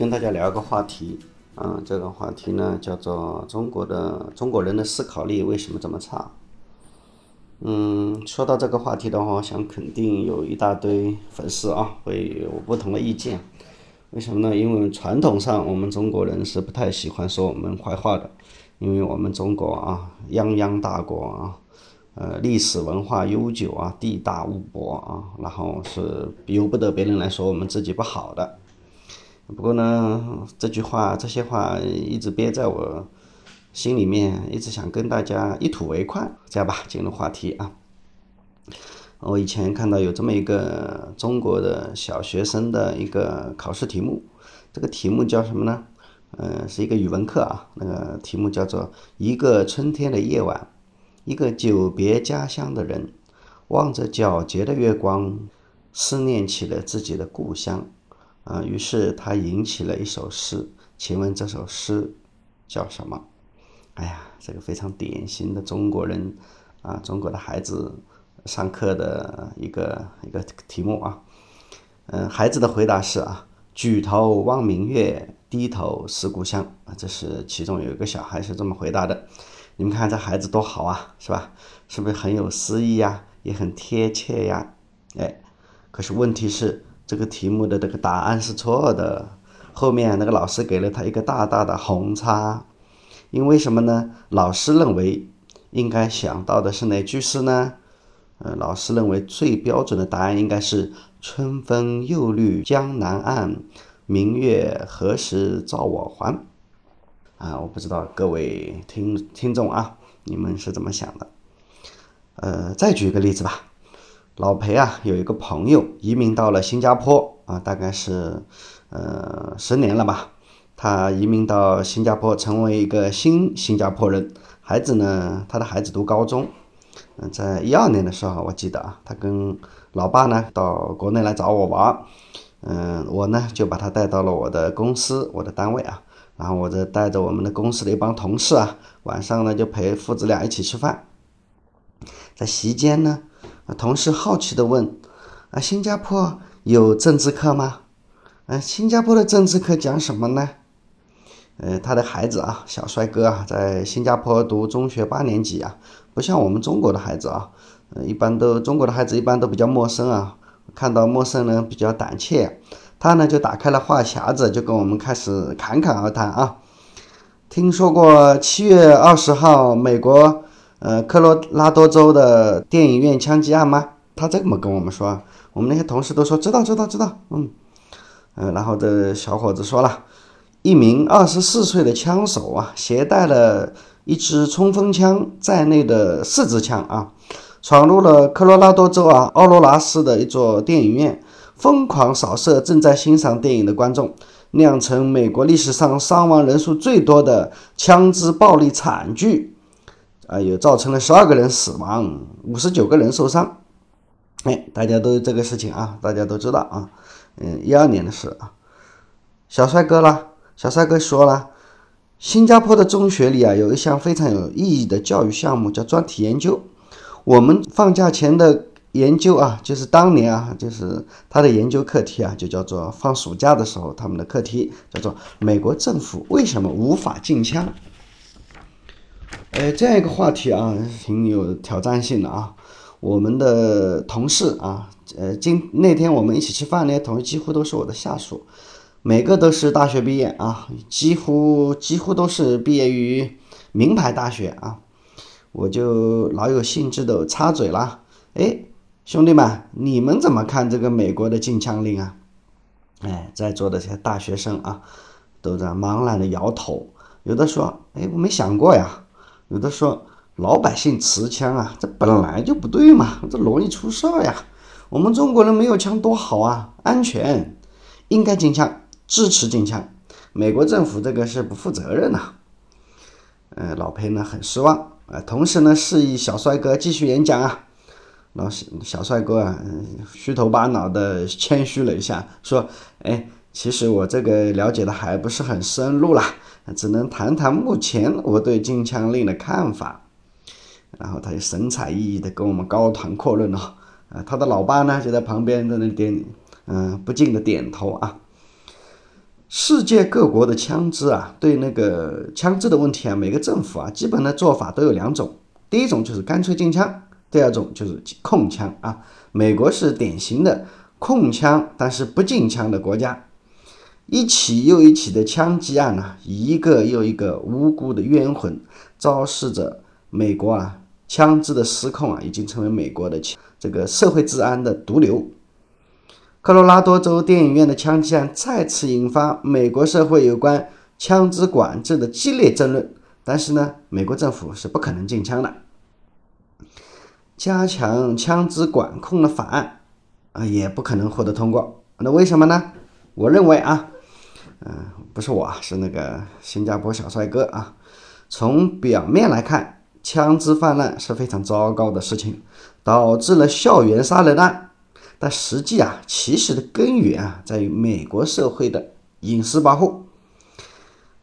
跟大家聊个话题，啊，这个话题呢叫做中国的中国人的思考力为什么这么差？嗯，说到这个话题的话，我想肯定有一大堆粉丝啊会有不同的意见。为什么呢？因为传统上我们中国人是不太喜欢说我们坏话的，因为我们中国啊泱泱大国啊，呃历史文化悠久啊，地大物博啊，然后是由不得别人来说我们自己不好的。不过呢，这句话这些话一直憋在我心里面，一直想跟大家一吐为快。这样吧，进入话题啊。我以前看到有这么一个中国的小学生的一个考试题目，这个题目叫什么呢？呃，是一个语文课啊。那个题目叫做《一个春天的夜晚，一个久别家乡的人，望着皎洁的月光，思念起了自己的故乡。》啊，于是他引起了一首诗，请问这首诗叫什么？哎呀，这个非常典型的中国人啊，中国的孩子上课的一个一个题目啊。嗯，孩子的回答是啊，举头望明月，低头思故乡啊。这是其中有一个小孩是这么回答的。你们看这孩子多好啊，是吧？是不是很有诗意呀，也很贴切呀？哎，可是问题是。这个题目的这个答案是错的，后面那个老师给了他一个大大的红叉，因为什么呢？老师认为应该想到的是哪句诗呢？呃，老师认为最标准的答案应该是“春风又绿江南岸，明月何时照我还”。啊，我不知道各位听听众啊，你们是怎么想的？呃，再举一个例子吧。老裴啊，有一个朋友移民到了新加坡啊，大概是呃十年了吧。他移民到新加坡，成为一个新新加坡人。孩子呢，他的孩子读高中。嗯，在一二年的时候，我记得啊，他跟老爸呢到国内来找我玩。嗯，我呢就把他带到了我的公司，我的单位啊。然后我就带着我们的公司的一帮同事啊，晚上呢就陪父子俩一起吃饭。在席间呢。同事好奇的问：“啊，新加坡有政治课吗？嗯，新加坡的政治课讲什么呢？”呃，他的孩子啊，小帅哥啊，在新加坡读中学八年级啊，不像我们中国的孩子啊，呃，一般都中国的孩子一般都比较陌生啊，看到陌生人比较胆怯。他呢就打开了话匣子，就跟我们开始侃侃而谈啊。听说过七月二十号美国？呃，科罗拉多州的电影院枪击案吗？他这么跟我们说，我们那些同事都说知道，知道，知道。嗯，呃，然后这小伙子说了，一名二十四岁的枪手啊，携带了一支冲锋枪在内的四支枪啊，闯入了科罗拉多州啊奥罗拉市的一座电影院，疯狂扫射正在欣赏电影的观众，酿成美国历史上伤亡人数最多的枪支暴力惨剧。啊，有造成了十二个人死亡，五十九个人受伤。哎，大家都这个事情啊，大家都知道啊。嗯，一二年的事啊。小帅哥啦，小帅哥说了，新加坡的中学里啊，有一项非常有意义的教育项目，叫专题研究。我们放假前的研究啊，就是当年啊，就是他的研究课题啊，就叫做放暑假的时候，他们的课题叫做美国政府为什么无法禁枪。呃，这样一个话题啊，挺有挑战性的啊。我们的同事啊，呃，今那天我们一起吃饭那些同事几乎都是我的下属，每个都是大学毕业啊，几乎几乎都是毕业于名牌大学啊。我就老有兴致的插嘴了，哎，兄弟们，你们怎么看这个美国的禁枪令啊？哎，在座的这些大学生啊，都在茫然的摇头，有的说，哎，我没想过呀。有的说老百姓持枪啊，这本来就不对嘛，这容易出事儿呀。我们中国人没有枪多好啊，安全，应该禁枪，支持禁枪。美国政府这个是不负责任呐。呃，老裴呢很失望啊，同时呢示意小帅哥继续演讲啊。老小小帅哥啊，虚头巴脑的谦虚了一下，说：“哎，其实我这个了解的还不是很深入啦。”只能谈谈目前我对禁枪令的看法，然后他就神采奕奕的跟我们高谈阔论哦，啊，他的老爸呢就在旁边在那点，嗯，不禁的点头啊。世界各国的枪支啊，对那个枪支的问题啊，每个政府啊，基本的做法都有两种。第一种就是干脆禁枪，第二种就是控枪啊。美国是典型的控枪但是不禁枪的国家，一起又一起的枪击案呢，一个又一个无辜的冤魂，昭示着美国啊，枪支的失控啊，已经成为美国的这个社会治安的毒瘤。科罗拉多州电影院的枪击案再次引发美国社会有关枪支管制的激烈争论。但是呢，美国政府是不可能禁枪的。加强枪支管控的法案啊，也不可能获得通过。那为什么呢？我认为啊，嗯，不是我啊，是那个新加坡小帅哥啊。从表面来看，枪支泛滥是非常糟糕的事情，导致了校园杀人案。但实际啊，其实的根源啊，在于美国社会的隐私保护，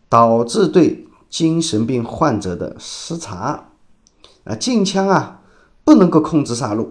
导致对精神病患者的失察。啊，禁枪啊，不能够控制杀戮，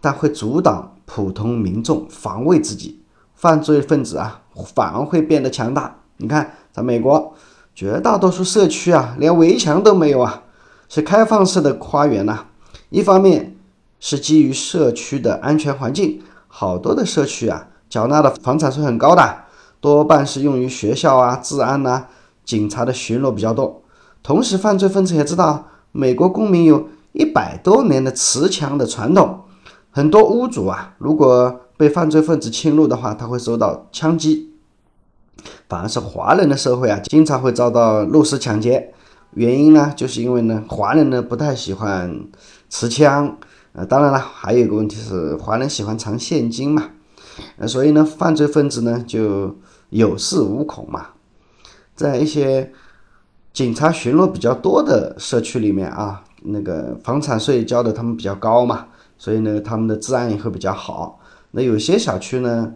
但会阻挡普通民众防卫自己，犯罪分子啊，反而会变得强大。你看，在美国，绝大多数社区啊，连围墙都没有啊，是开放式的花园呐。一方面，是基于社区的安全环境，好多的社区啊，缴纳的房产税很高的，多半是用于学校啊、治安呐、警察的巡逻比较多。同时，犯罪分子也知道，美国公民有一百多年的持枪的传统，很多屋主啊，如果被犯罪分子侵入的话，他会受到枪击。反而是华人的社会啊，经常会遭到入室抢劫，原因呢，就是因为呢，华人呢不太喜欢持枪。呃，当然了，还有一个问题是，华人喜欢藏现金嘛，呃，所以呢，犯罪分子呢就有恃无恐嘛。在一些警察巡逻比较多的社区里面啊，那个房产税交的他们比较高嘛，所以呢，他们的治安也会比较好。那有些小区呢，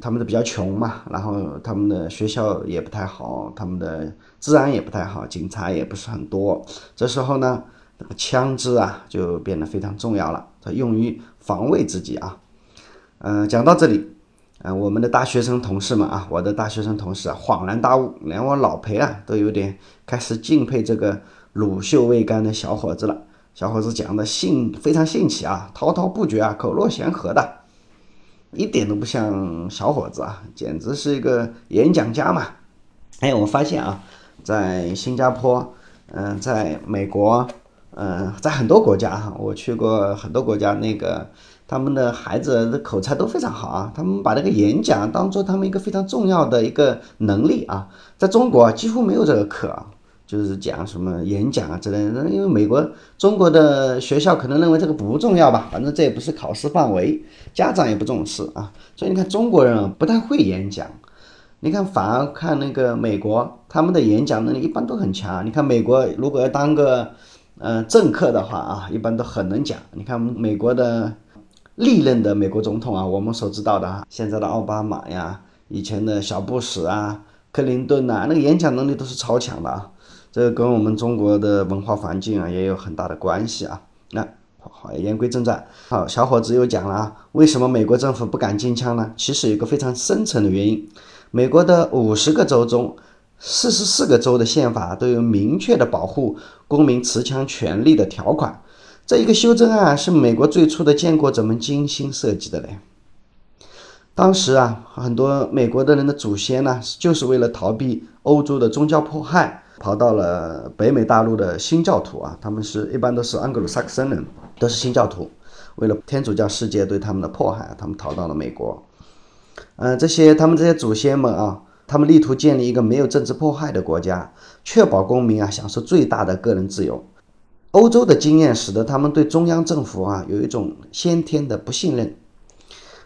他们的比较穷嘛，然后他们的学校也不太好，他们的治安也不太好，警察也不是很多。这时候呢。这个枪支啊，就变得非常重要了，它用于防卫自己啊。嗯，讲到这里，啊，我们的大学生同事们啊，我的大学生同事啊，恍然大悟，连我老裴啊，都有点开始敬佩这个乳臭未干的小伙子了。小伙子讲的兴非常兴起啊，滔滔不绝啊，口若悬河的，一点都不像小伙子啊，简直是一个演讲家嘛。哎，我发现啊，在新加坡，嗯，在美国。嗯，在很多国家哈，我去过很多国家，那个他们的孩子的口才都非常好啊。他们把那个演讲当做他们一个非常重要的一个能力啊。在中国几乎没有这个课，就是讲什么演讲啊之类的。因为美国、中国的学校可能认为这个不重要吧，反正这也不是考试范围，家长也不重视啊。所以你看中国人不太会演讲，你看反而看那个美国，他们的演讲能力一般都很强。你看美国如果要当个。嗯，政客的话啊，一般都很能讲。你看美国的历任的美国总统啊，我们所知道的啊，现在的奥巴马呀，以前的小布什啊，克林顿呐，那个演讲能力都是超强的啊。这跟我们中国的文化环境啊也有很大的关系啊。那好，言归正传，好，小伙子又讲了啊，为什么美国政府不敢禁枪呢？其实有个非常深层的原因，美国的五十个州中。四十四个州的宪法都有明确的保护公民持枪权利的条款。这一个修正案是美国最初的建国者们精心设计的嘞。当时啊，很多美国的人的祖先呢，就是为了逃避欧洲的宗教迫害，跑到了北美大陆的新教徒啊，他们是一般都是安格鲁萨克森人，都是新教徒。为了天主教世界对他们的迫害，他们逃到了美国。嗯，这些他们这些祖先们啊。他们力图建立一个没有政治迫害的国家，确保公民啊享受最大的个人自由。欧洲的经验使得他们对中央政府啊有一种先天的不信任。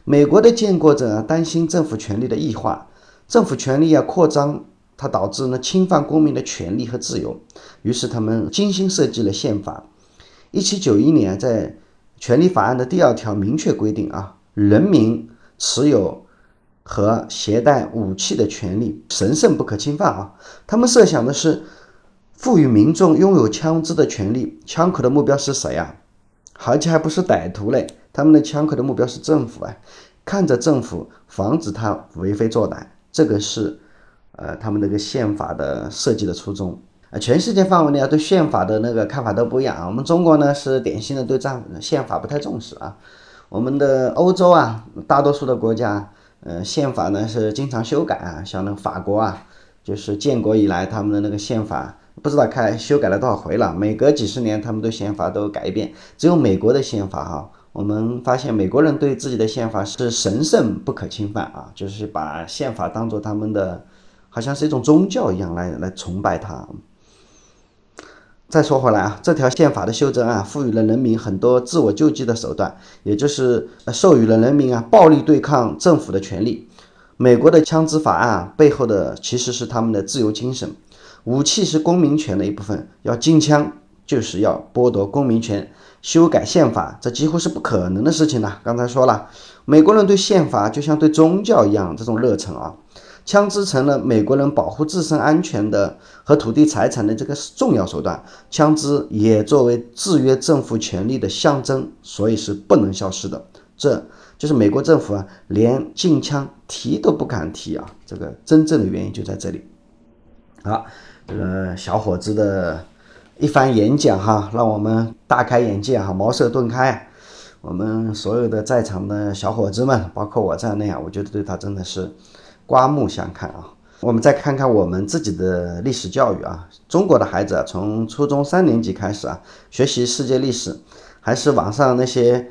美国的建国者担心政府权力的异化，政府权力啊扩张，它导致呢侵犯公民的权利和自由。于是他们精心设计了宪法。一七九一年，在权利法案的第二条明确规定啊，人民持有。和携带武器的权利神圣不可侵犯啊！他们设想的是赋予民众拥有枪支的权利，枪口的目标是谁啊？而且还不是歹徒嘞，他们的枪口的目标是政府啊！看着政府防止他为非作歹，这个是呃他们那个宪法的设计的初衷。呃，全世界范围内啊，对宪法的那个看法都不一样啊。我们中国呢是典型的对这宪法不太重视啊。我们的欧洲啊，大多数的国家，呃，宪法呢是经常修改啊。像那个法国啊，就是建国以来他们的那个宪法，不知道开修改了多少回了。每隔几十年，他们对宪法都改变。只有美国的宪法哈，我们发现美国人对自己的宪法是神圣不可侵犯啊，就是把宪法当做他们的，好像是一种宗教一样来来崇拜它。再说回来啊，这条宪法的修正案赋予了人民很多自我救济的手段，也就是授予了人民啊暴力对抗政府的权利。美国的枪支法案背后的其实是他们的自由精神，武器是公民权的一部分，要禁枪就是要剥夺公民权。修改宪法这几乎是不可能的事情了。刚才说了，美国人对宪法就像对宗教一样这种热忱啊。枪支成了美国人保护自身安全的和土地财产的这个重要手段，枪支也作为制约政府权力的象征，所以是不能消失的。这就是美国政府啊，连禁枪提都不敢提啊，这个真正的原因就在这里。好，这个小伙子的一番演讲哈，让我们大开眼界哈，茅塞顿开。我们所有的在场的小伙子们，包括我在内啊，我觉得对他真的是。刮目相看啊！我们再看看我们自己的历史教育啊。中国的孩子啊，从初中三年级开始啊，学习世界历史，还是网上那些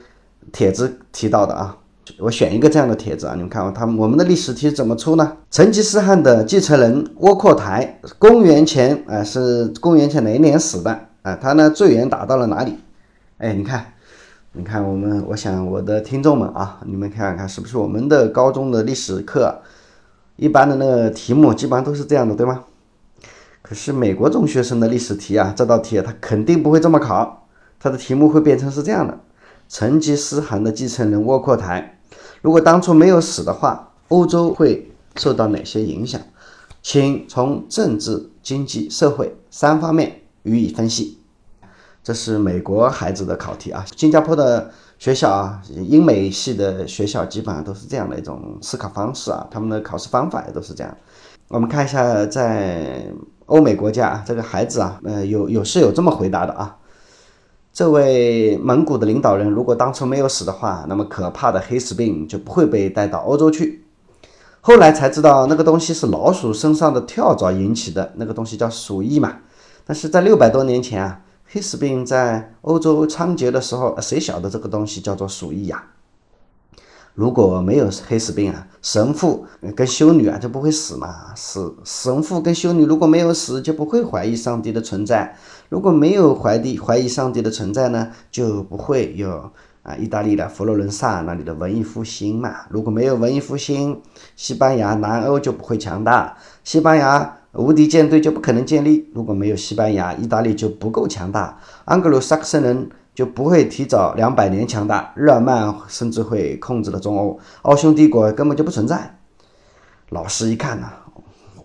帖子提到的啊。我选一个这样的帖子啊，你们看啊，他们我们的历史题怎么出呢？成吉思汗的继承人窝阔台，公元前啊是公元前哪一年死的啊？他呢最远打到了哪里？哎，你看，你看我们，我想我的听众们啊，你们看看是不是我们的高中的历史课？一般的那个题目基本上都是这样的，对吗？可是美国中学生的历史题啊，这道题啊他肯定不会这么考，他的题目会变成是这样的：成吉思汗的继承人窝阔台，如果当初没有死的话，欧洲会受到哪些影响？请从政治、经济、社会三方面予以分析。这是美国孩子的考题啊，新加坡的。学校啊，英美系的学校基本上都是这样的一种思考方式啊，他们的考试方法也都是这样。我们看一下，在欧美国家，这个孩子啊，呃，有有是有这么回答的啊。这位蒙古的领导人如果当初没有死的话，那么可怕的黑死病就不会被带到欧洲去。后来才知道那个东西是老鼠身上的跳蚤引起的，那个东西叫鼠疫嘛。但是在六百多年前啊。黑死病在欧洲猖獗的时候，谁晓得这个东西叫做鼠疫呀？如果没有黑死病啊，神父跟修女啊就不会死嘛。死神父跟修女如果没有死，就不会怀疑上帝的存在。如果没有怀疑怀疑上帝的存在呢，就不会有啊意大利的佛罗伦萨那里的文艺复兴嘛。如果没有文艺复兴，西班牙南欧就不会强大。西班牙。无敌舰队就不可能建立。如果没有西班牙，意大利就不够强大。安格鲁萨克森人就不会提早两百年强大。日耳曼甚至会控制了中欧。奥匈帝国根本就不存在。老师一看呢，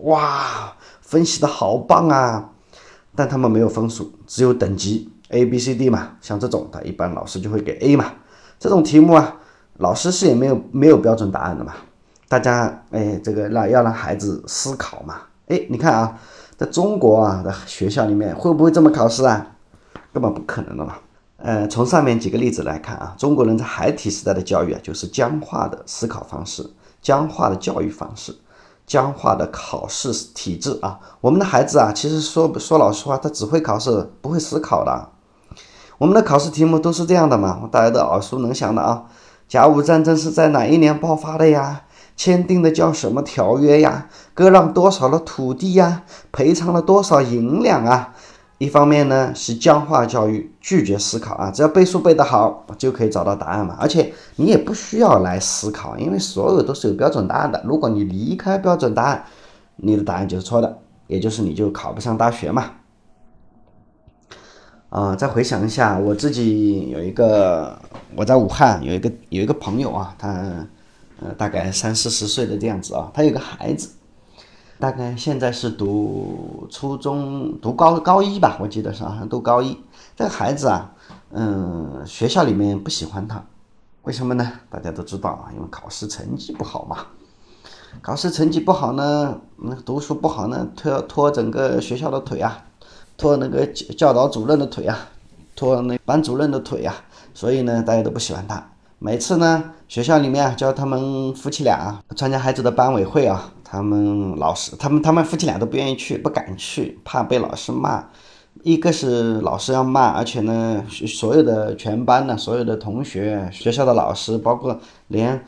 哇，分析的好棒啊！但他们没有分数，只有等级 A、B、C、D 嘛。像这种，他一般老师就会给 A 嘛。这种题目啊，老师是也没有没有标准答案的嘛。大家哎，这个让要让孩子思考嘛。哎，你看啊，在中国啊的学校里面会不会这么考试啊？根本不可能的嘛。呃，从上面几个例子来看啊，中国人在孩提时代的教育啊，就是僵化的思考方式、僵化的教育方式、僵化的考试体制啊。我们的孩子啊，其实说说老实话，他只会考试，不会思考的。我们的考试题目都是这样的嘛，大家都耳熟能详的啊。甲午战争是在哪一年爆发的呀？签订的叫什么条约呀？割让多少的土地呀？赔偿了多少银两啊？一方面呢是僵化教育，拒绝思考啊，只要背书背得好就可以找到答案嘛。而且你也不需要来思考，因为所有都是有标准答案的。如果你离开标准答案，你的答案就是错的，也就是你就考不上大学嘛。啊，再回想一下，我自己有一个，我在武汉有一个有一个朋友啊，他。呃，大概三四十岁的这样子啊，他有个孩子，大概现在是读初中，读高高一吧，我记得是好像读高一。这个孩子啊，嗯，学校里面不喜欢他，为什么呢？大家都知道啊，因为考试成绩不好嘛。考试成绩不好呢，那读书不好呢，拖拖整个学校的腿啊，拖那个教导主任的腿啊，拖那班主任的腿啊，所以呢，大家都不喜欢他。每次呢，学校里面，叫他们夫妻俩参加孩子的班委会啊，他们老师，他们他们夫妻俩都不愿意去，不敢去，怕被老师骂。一个是老师要骂，而且呢，所有的全班的所有的同学、学校的老师，包括连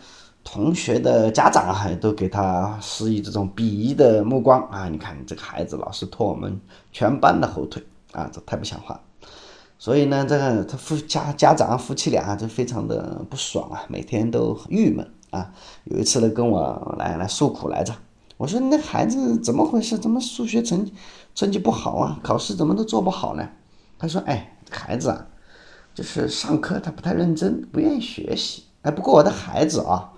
同学的家长还都给他施以这种鄙夷的目光啊！你看这个孩子老是拖我们全班的后腿啊，这太不像话。所以呢，这个他夫家家长夫妻俩就非常的不爽啊，每天都郁闷啊。有一次呢，跟我来来诉苦来着。我说那孩子怎么回事？怎么数学成成绩不好啊？考试怎么都做不好呢？他说：“哎，孩子啊，就是上课他不太认真，不愿意学习。哎，不过我的孩子啊，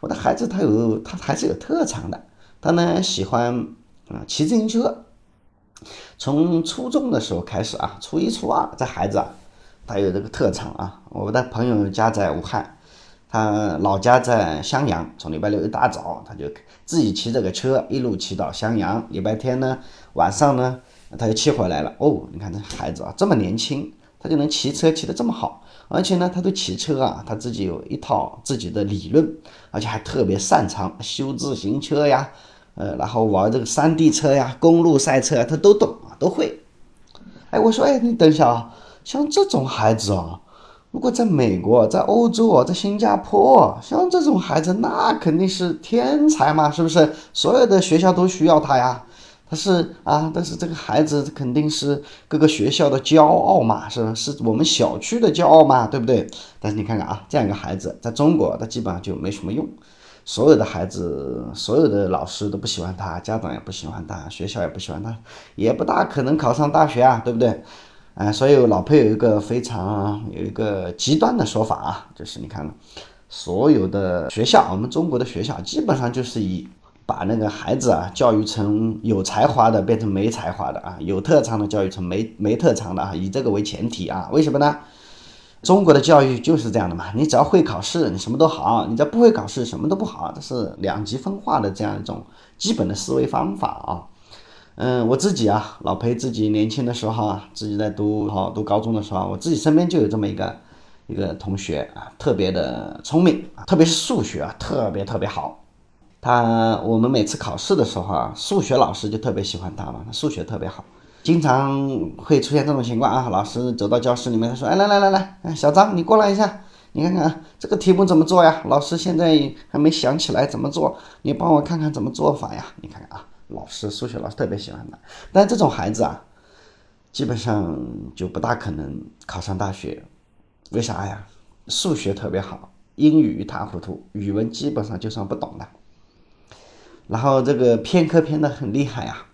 我的孩子他有他还是有特长的。他呢喜欢啊骑自行车。从初中的时候开始啊，初一初二这孩子啊，他有这个特长啊。我的朋友家在武汉。”他老家在襄阳，从礼拜六一大早他就自己骑这个车一路骑到襄阳。礼拜天呢晚上呢他就骑回来了。哦，你看这孩子啊，这么年轻，他就能骑车骑得这么好，而且呢他对骑车啊他自己有一套自己的理论，而且还特别擅长修自行车呀，呃，然后玩这个山地车呀、公路赛车他都懂啊，都会。哎，我说哎，你等一下啊，像这种孩子啊。如果在美国、在欧洲、在新加坡，像这种孩子，那肯定是天才嘛，是不是？所有的学校都需要他呀。他是啊，但是这个孩子肯定是各个学校的骄傲嘛，是是我们小区的骄傲嘛，对不对？但是你看看啊，这样一个孩子，在中国他基本上就没什么用。所有的孩子，所有的老师都不喜欢他，家长也不喜欢他，学校也不喜欢他，也不大可能考上大学啊，对不对？啊，所以老佩有一个非常有一个极端的说法啊，就是你看，所有的学校，我们中国的学校基本上就是以把那个孩子啊教育成有才华的变成没才华的啊，有特长的教育成没没特长的啊，以这个为前提啊，为什么呢？中国的教育就是这样的嘛，你只要会考试，你什么都好；你只要不会考试，什么都不好，这是两极分化的这样一种基本的思维方法啊。嗯，我自己啊，老裴自己年轻的时候啊，自己在读好读高中的时候，我自己身边就有这么一个一个同学啊，特别的聪明啊，特别是数学啊，特别特别好。他我们每次考试的时候啊，数学老师就特别喜欢他嘛，他数学特别好，经常会出现这种情况啊。老师走到教室里面，他说：“哎，来来来来，小张，你过来一下，你看看这个题目怎么做呀？老师现在还没想起来怎么做，你帮我看看怎么做法呀？你看看啊。”老师，数学老师特别喜欢他，但这种孩子啊，基本上就不大可能考上大学。为啥呀？数学特别好，英语一塌糊涂，语文基本上就算不懂的。然后这个偏科偏的很厉害啊，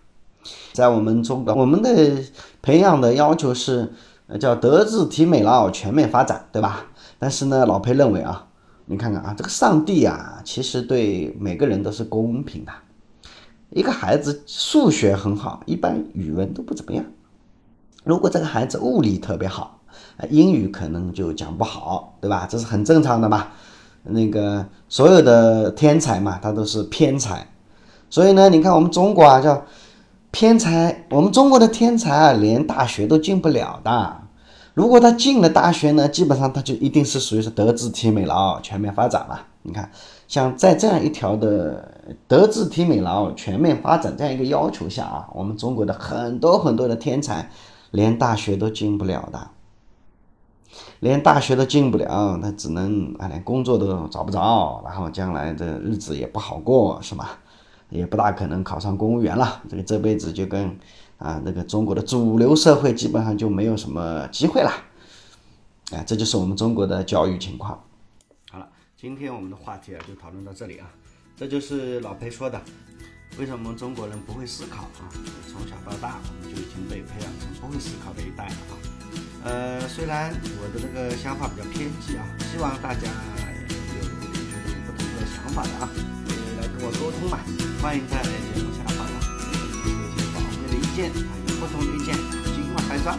在我们中国，我们的培养的要求是叫德智体美劳全面发展，对吧？但是呢，老裴认为啊，你看看啊，这个上帝啊，其实对每个人都是公平的。一个孩子数学很好，一般语文都不怎么样。如果这个孩子物理特别好，英语可能就讲不好，对吧？这是很正常的嘛。那个所有的天才嘛，他都是偏才。所以呢，你看我们中国啊，叫天才。我们中国的天才啊，连大学都进不了的。如果他进了大学呢，基本上他就一定是属于是德智体美劳全面发展了。你看。像在这样一条的德智体美劳全面发展这样一个要求下啊，我们中国的很多很多的天才，连大学都进不了的，连大学都进不了，他只能啊连工作都找不着，然后将来的日子也不好过，是吧？也不大可能考上公务员了，这个这辈子就跟啊那个中国的主流社会基本上就没有什么机会了，啊，这就是我们中国的教育情况。好了今天我们的话题啊，就讨论到这里啊。这就是老裴说的，为什么中国人不会思考啊？从小到大，我们就已经被培养成不会思考的一代了啊。呃，虽然我的这个想法比较偏激啊，希望大家有觉得有不同的想法的啊，可以来跟我沟通嘛。欢迎在节目下方啊，提出一些宝贵的意见啊，有不同的意见，尽快开张。